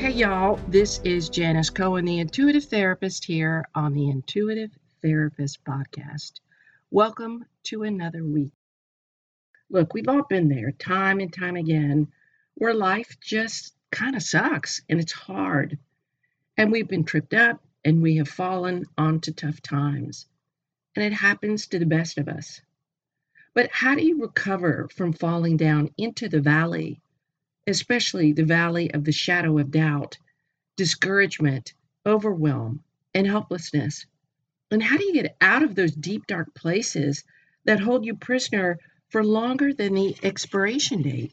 Hey, y'all, this is Janis Cohen, the intuitive therapist here on the Intuitive Therapist Podcast. Welcome to another week. Look, we've all been there time and time again where life just kind of sucks and it's hard. And we've been tripped up and we have fallen onto tough times. And it happens to the best of us. But how do you recover from falling down into the valley especially the valley of the shadow of doubt, discouragement, overwhelm, and helplessness. And how do you get out of those deep, dark places that hold you prisoner for longer than the expiration date?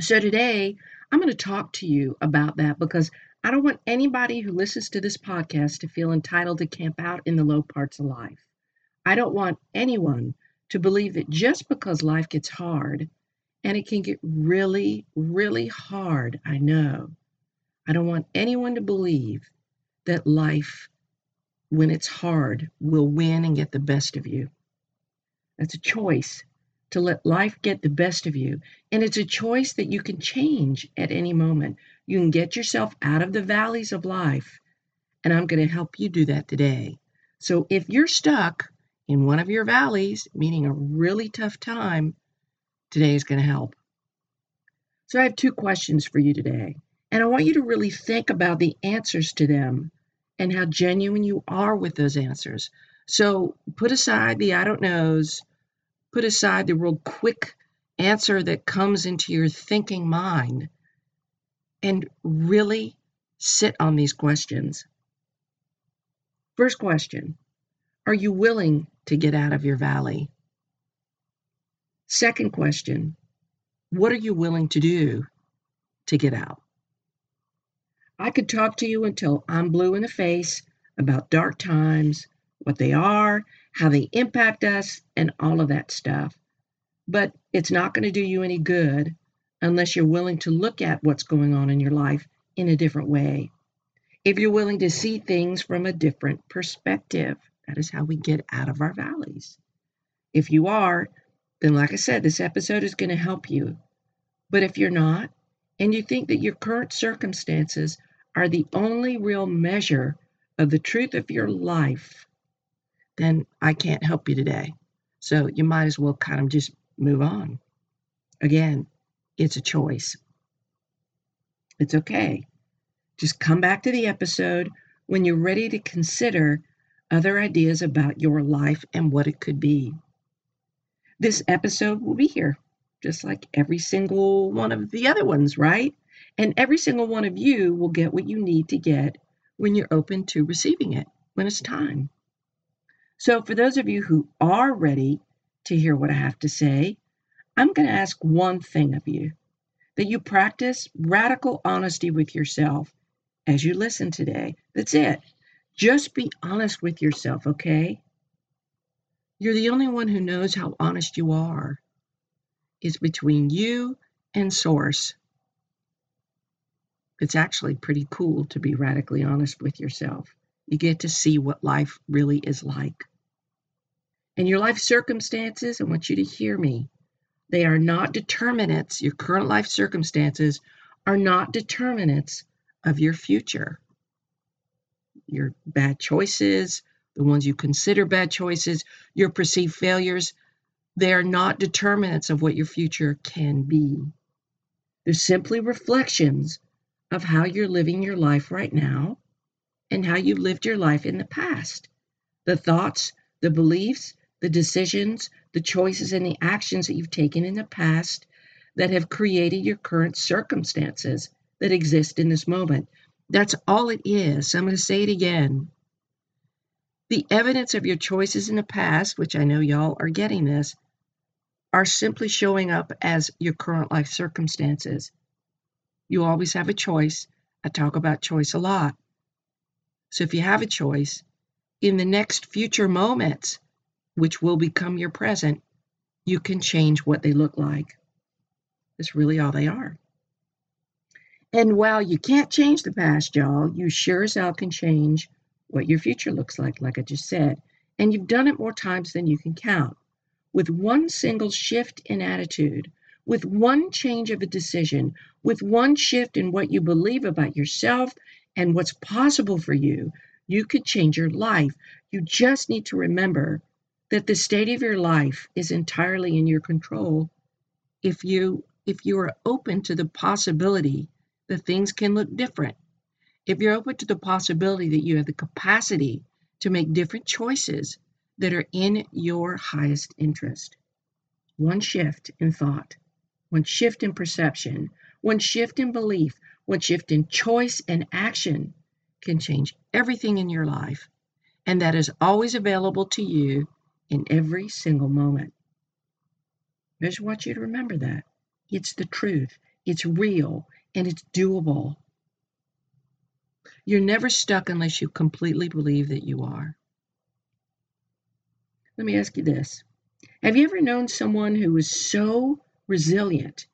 So, today I'm going to talk to you about that because I don't want anybody who listens to this podcast to feel entitled to camp out in the low parts of life. I don't want anyone to believe that just because life gets hard, and it can get really, really hard, I know. I don't want anyone to believe that life, when it's hard, will win and get the best of you. That's a choice to let life get the best of you. And it's a choice that you can change at any moment. You can get yourself out of the valleys of life. And I'm going to help you do that today. So if you're stuck in one of your valleys, meaning a really tough time, today is going to help. So I have two questions for you today, and I want you to really think about the answers to them and how genuine you are with those answers. So put aside the I don't knows, put aside the real quick answer that comes into your thinking mind, and really sit on these questions. First question Are you willing to get out of your valley? Second question What are you willing to do to get out? I could talk to you until I'm blue in the face about dark times, what they are, how they impact us, and all of that stuff. But it's not going to do you any good unless you're willing to look at what's going on in your life in a different way. If you're willing to see things from a different perspective, that is how we get out of our valleys. If you are, then, like I said, this episode is going to help you. But if you're not, and you think that your current circumstances are the only real measure of the truth of your life, then I can't help you today. So you might as well kind of just move on. Again, it's a choice. It's okay. Just come back to the episode when you're ready to consider other ideas about your life and what it could be. This episode will be here, just like every single one of the other ones, right? And every single one of you will get what you need to get when you're open to receiving it when it's time. So, for those of you who are ready to hear what I have to say, I'm going to ask one thing of you that you practice radical honesty with yourself as you listen today. That's it. Just be honest with yourself, okay? You're the only one who knows how honest you are. It's between you and Source. It's actually pretty cool to be radically honest with yourself. You get to see what life really is like. And your life circumstances, I want you to hear me. They are not determinants, your current life circumstances are not determinants of your future. Your bad choices, the ones you consider bad choices, your perceived failures, they are not determinants of what your future can be. They're simply reflections of how you're living your life right now and how you lived your life in the past. The thoughts, the beliefs, the decisions, the choices, and the actions that you've taken in the past that have created your current circumstances that exist in this moment. That's all it is. I'm going to say it again. The evidence of your choices in the past, which I know y'all are getting this, are simply showing up as your current life circumstances. You always have a choice. I talk about choice a lot. So if you have a choice, in the next future moments, which will become your present, you can change what they look like. That's really all they are. And while you can't change the past, y'all, you sure as hell can change what your future looks like, like I just said. And you've done it more times than you can count. With one single shift in attitude, with one change of a decision, with one shift in what you believe about yourself and what's possible for you, you could change your life. You just need to remember that the state of your life is entirely in your control if you if you are open to the possibility that things can look different. If you're open to the possibility that you have the capacity to make different choices that are in your highest interest. One shift in thought, one shift in perception, one shift in belief, one shift in choice and action can change everything in your life. And that is always available to you in every single moment. I just want you to remember that. It's the truth, it's real, and it's doable. You're never stuck unless you completely believe that you are. Let me ask you this Have you ever known someone who was so resilient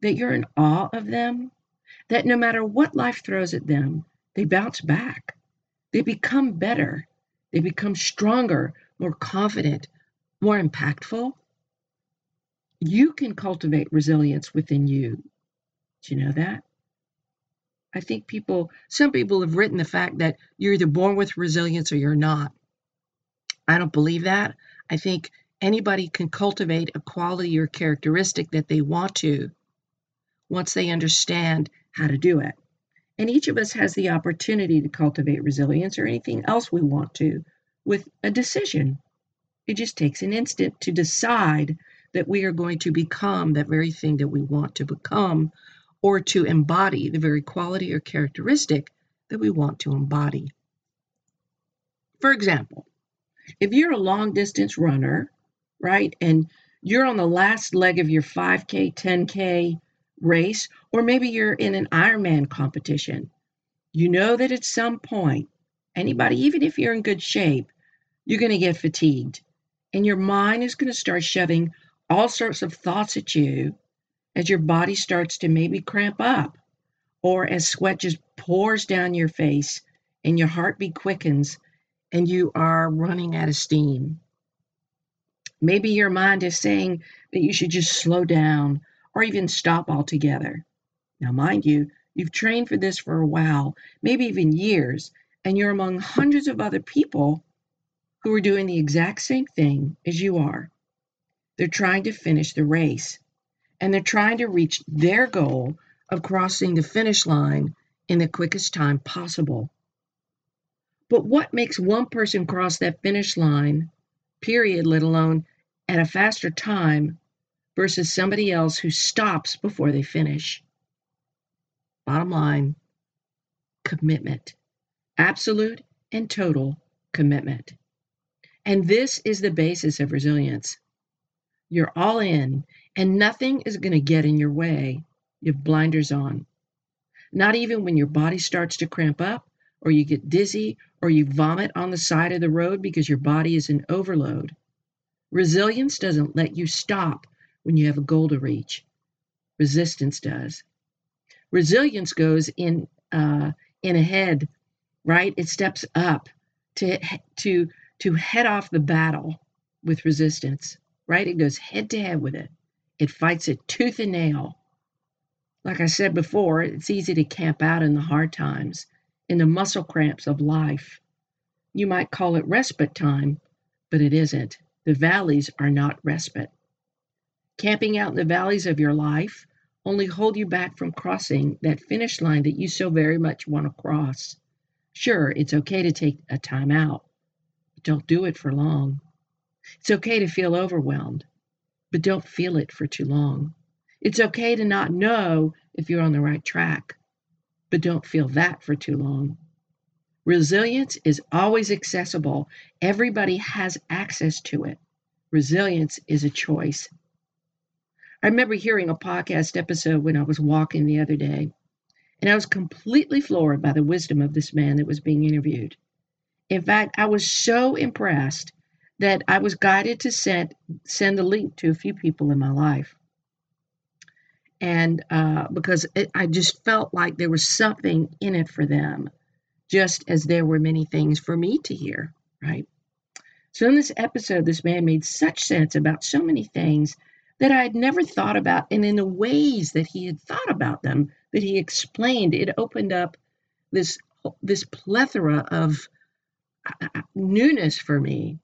that you're in awe of them? That no matter what life throws at them, they bounce back. They become better. They become stronger, more confident, more impactful. You can cultivate resilience within you. Do you know that? I think people, some people have written the fact that you're either born with resilience or you're not. I don't believe that. I think anybody can cultivate a quality or characteristic that they want to once they understand how to do it. And each of us has the opportunity to cultivate resilience or anything else we want to with a decision. It just takes an instant to decide that we are going to become that very thing that we want to become or to embody the very quality or characteristic that we want to embody. For example, if you're a long distance runner, right, and you're on the last leg of your 5K, 10K race, or maybe you're in an Ironman competition, you know that at some point, anybody, even if you're in good shape, you're going to get fatigued. And your mind is going to start shoving all sorts of thoughts at you as your body starts to maybe cramp up, or as sweat just pours down your face and your heartbeat quickens and you are running out of steam. Maybe your mind is saying that you should just slow down or even stop altogether. Now, mind you, you've trained for this for a while, maybe even years, and you're among hundreds of other people who are doing the exact same thing as you are. They're trying to finish the race and they're trying to reach their goal of crossing the finish line in the quickest time possible. But what makes one person cross that finish line, period, let alone at a faster time, versus somebody else who stops before they finish? Bottom line commitment, absolute and total commitment. And this is the basis of resilience. You're all in and nothing is going to get in your way. You have blinders on. Not even when your body starts to cramp up, or you get dizzy, or you vomit on the side of the road because your body is in overload. Resilience doesn't let you stop when you have a goal to reach. Resistance does. Resilience goes in uh, in ahead, right? It steps up to to to head off the battle with resistance, right? It goes head to head with it. It fights it tooth and nail. Like I said before, it's easy to camp out in the hard times, in the muscle cramps of life. You might call it respite time, but it isn't. The valleys are not respite. Camping out in the valleys of your life only hold you back from crossing that finish line that you so very much want to cross. Sure, it's okay to take a time out, but don't do it for long. It's okay to feel overwhelmed, but don't feel it for too long. It's okay to not know if you're on the right track, but don't feel that for too long. Resilience is always accessible. Everybody has access to it. Resilience is a choice. I remember hearing a podcast episode when I was walking the other day, And I was completely floored by the wisdom of this man that was being interviewed. In fact, I was so impressed that I was guided to send send the link to a few people in my life. And uh, because it, I just felt like there was something in it for them, just as there were many things for me to hear, right? So, in this episode, this man made such sense about so many things that I had never thought about, and in the ways that he had thought about them, that he explained, it opened up this this plethora of uh, uh, newness for me.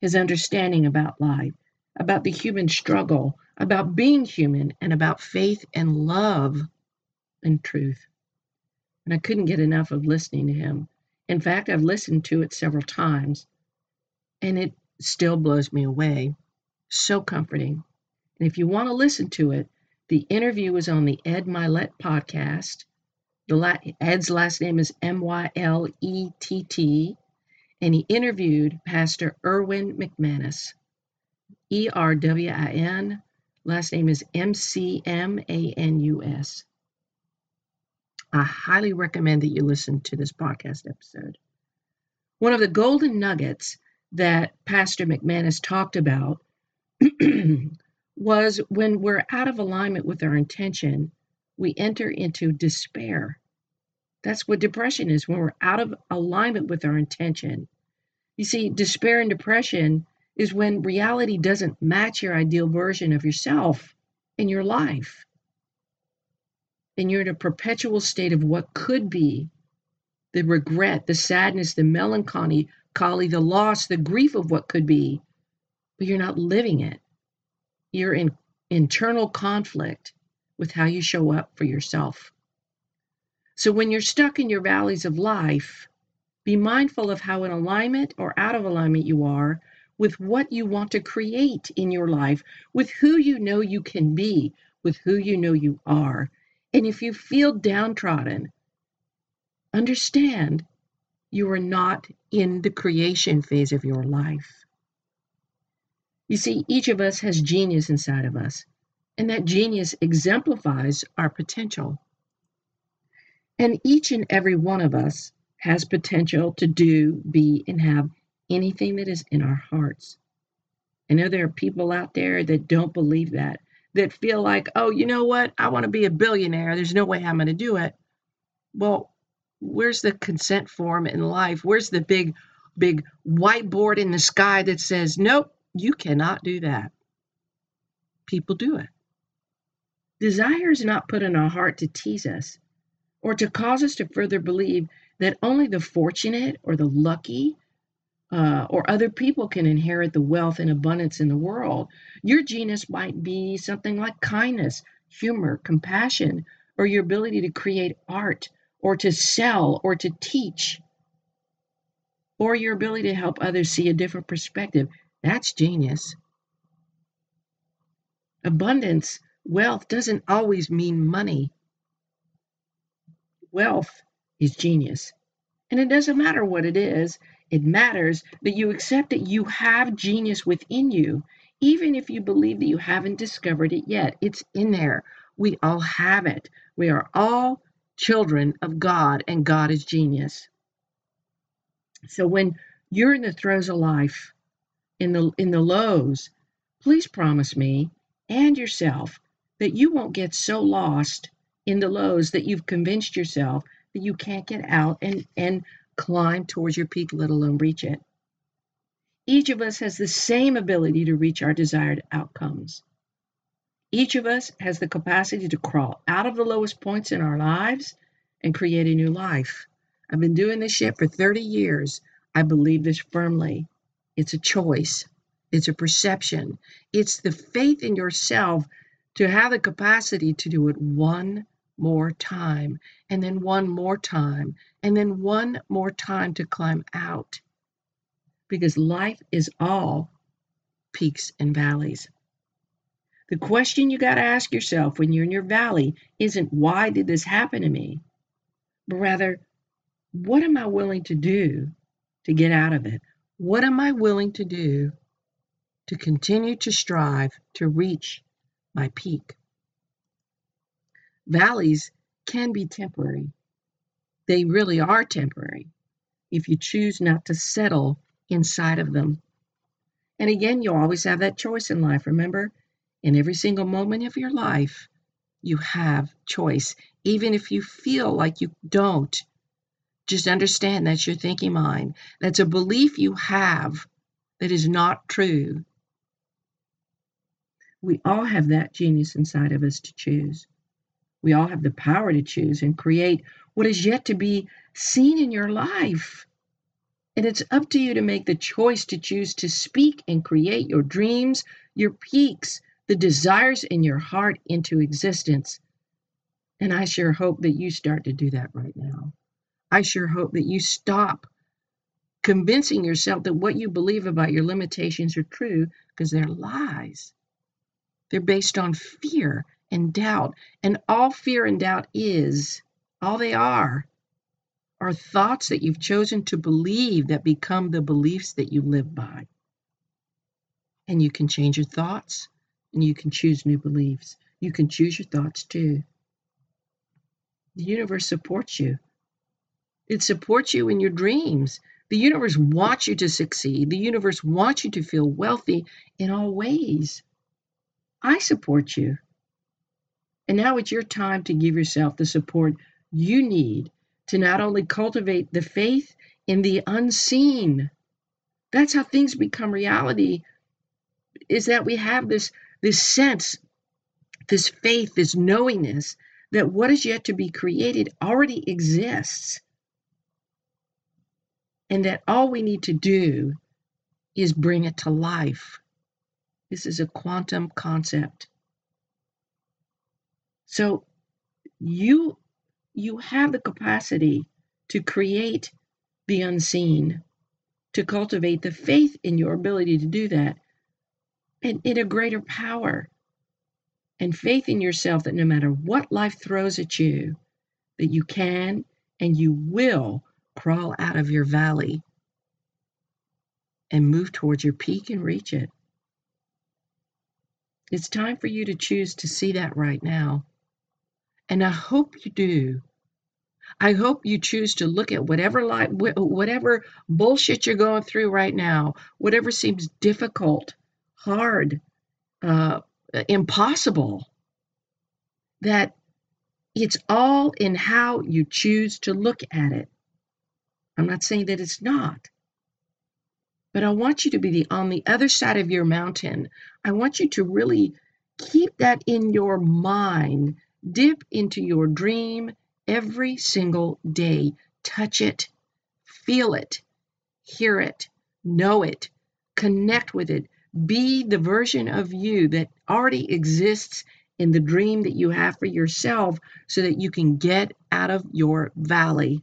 His understanding about life, about the human struggle, about being human, and about faith and love and truth. And I couldn't get enough of listening to him. In fact, I've listened to it several times, and it still blows me away. So comforting. And if you want to listen to it, the interview is on the Ed Mylett podcast. The la- Ed's last name is M Y L E T T, and he interviewed Pastor Erwin McManus, E R W I N. Last name is M C M A N U S. I highly recommend that you listen to this podcast episode. One of the golden nuggets that Pastor McManus talked about was when we're out of alignment with our intention, we enter into despair. That's what depression is when we're out of alignment with our intention. You see, despair and depression is when reality doesn't match your ideal version of yourself in your life. And you're in a perpetual state of what could be the regret, the sadness, the melancholy, the loss, the grief of what could be, but you're not living it you're in internal conflict with how you show up for yourself. So when you're stuck in your valleys of life, be mindful of how in alignment or out of alignment you are with what you want to create in your life, with who you know you can be, with who you know you are. And if you feel downtrodden, understand you are not in the creation phase of your life. You see, each of us has genius inside of us, and that genius exemplifies our potential. And each and every one of us has potential to do, be, and have anything that is in our hearts. I know there are people out there that don't believe that, that feel like, oh, you know what? I want to be a billionaire. There's no way I'm going to do it. Well, where's the consent form in life? Where's the big, big whiteboard in the sky that says, nope, you cannot do that. People do it. Desire is not put in our heart to tease us or to cause us to further believe that only the fortunate or the lucky uh, or other people can inherit the wealth and abundance in the world. Your genius might be something like kindness, humor, compassion, or your ability to create art, or to sell, or to teach, or your ability to help others see a different perspective. That's genius. Abundance, wealth doesn't always mean money. Wealth is genius. And it doesn't matter what it is, it matters that you accept that you have genius within you, even if you believe that you haven't discovered it yet. It's in there. We all have it. We are all children of God, and God is genius. So when you're in the throes of life, in the in the lows, please promise me and yourself that you won't get so lost in the lows that you've convinced yourself that you can't get out and and climb towards your peak let alone reach it. Each of us has the same ability to reach our desired outcomes. Each of us has the capacity to crawl out of the lowest points in our lives and create a new life. I've been doing this shit for 30 years. I believe this firmly. It's a choice, it's a perception, it's the faith in yourself to have the capacity to do it one more time, and then one more time, and then one more time to climb out. Because life is all peaks and valleys. The question you got to ask yourself when you're in your valley isn't why did this happen to me, but rather, what am I willing to do to get out of it? What am I willing to do to continue to strive to reach my peak? Valleys can be temporary. They really are temporary if you choose not to settle inside of them. And again, you always have that choice in life. Remember, in every single moment of your life, you have choice. Even if you feel like you don't, just understand that's your thinking mind. That's a belief you have that is not true. We all have that genius inside of us to choose. We all have the power to choose and create what is yet to be seen in your life. And it's up to you to make the choice to choose to speak and create your dreams, your peaks, the desires in your heart into existence. And I sure hope that you start to do that right now. I sure hope that you stop convincing yourself that what you believe about your limitations are true because they're lies. They're based on fear and doubt. And all fear and doubt is, all they are, are thoughts that you've chosen to believe that become the beliefs that you live by. And you can change your thoughts and you can choose new beliefs. You can choose your thoughts too. The universe supports you. It supports you in your dreams. The universe wants you to succeed. The universe wants you to feel wealthy in all ways. I support you. And now it's your time to give yourself the support you need to not only cultivate the faith in the unseen. That's how things become reality is that we have this this sense, this faith, this knowingness that what is yet to be created already exists. And that all we need to do is bring it to life. This is a quantum concept. So you you have the capacity to create the unseen, to cultivate the faith in your ability to do that, and in a greater power and faith in yourself that no matter what life throws at you, that you can and you will crawl out of your valley and move towards your peak and reach it. It's time for you to choose to see that right now. And I hope you do. I hope you choose to look at whatever life, whatever bullshit you're going through right now, whatever seems difficult, hard, uh, impossible. That it's all in how you choose to look at it. I'm not saying that it's not. But I want you to be the, on the other side of your mountain. I want you to really keep that in your mind Dip into your dream every single day. Touch it, feel it, hear it, know it, connect with it. Be the version of you that already exists in the dream that you have for yourself so that you can get out of your valley.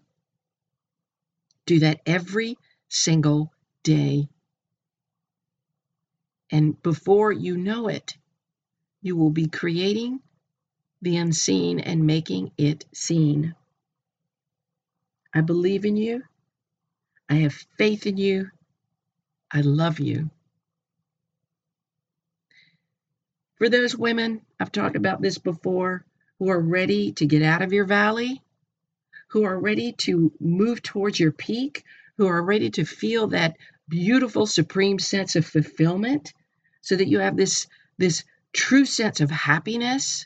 Do that every single day. And before you know it, you will be creating the unseen and making it seen. I believe in you. I have faith in you. I love you. For those women, I've talked about this before, who are ready to get out of your valley, who are ready to move towards your peak, who are ready to feel that beautiful, supreme sense of fulfillment, so that you have this, this true sense of happiness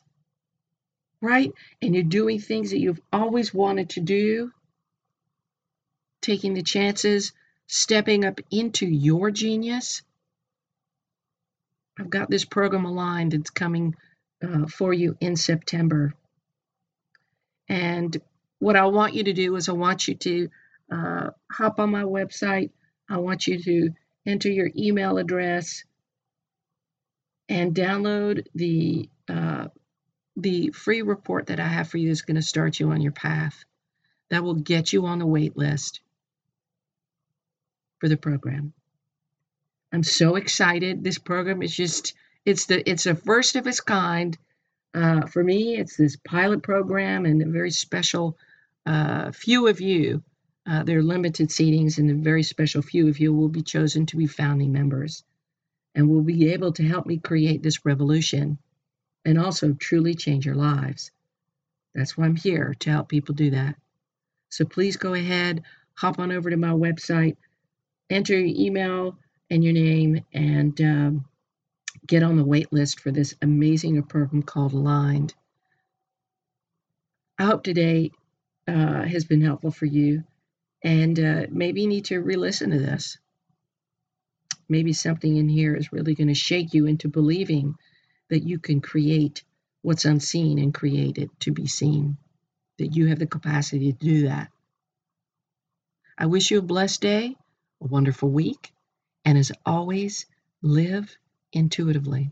right? And you're doing things that you've always wanted to do, taking the chances, stepping up into your genius. I've got this program aligned it's coming uh, for you in September. And what I want you to do is I want you to uh, hop on my website. I want you to enter your email address and download the uh, the free report that I have for you is going to start you on your path. That will get you on the wait list for the program. I'm so excited. This program is just it's the it's a first of its kind. Uh, for me, it's this pilot program and a very special uh, few of you. Uh, there are limited seatings, and a very special few of you will be chosen to be founding members and will be able to help me create this revolution and also truly change your lives. That's why I'm here to help people do that. So please go ahead, hop on over to my website, enter your email and your name, and um, get on the wait list for this amazing program called Aligned. I hope today uh, has been helpful for you, and uh, maybe you need to re listen to this. Maybe something in here is really going to shake you into believing that you can create what's unseen and create it to be seen, that you have the capacity to do that. I wish you a blessed day, a wonderful week, and as always, live intuitively.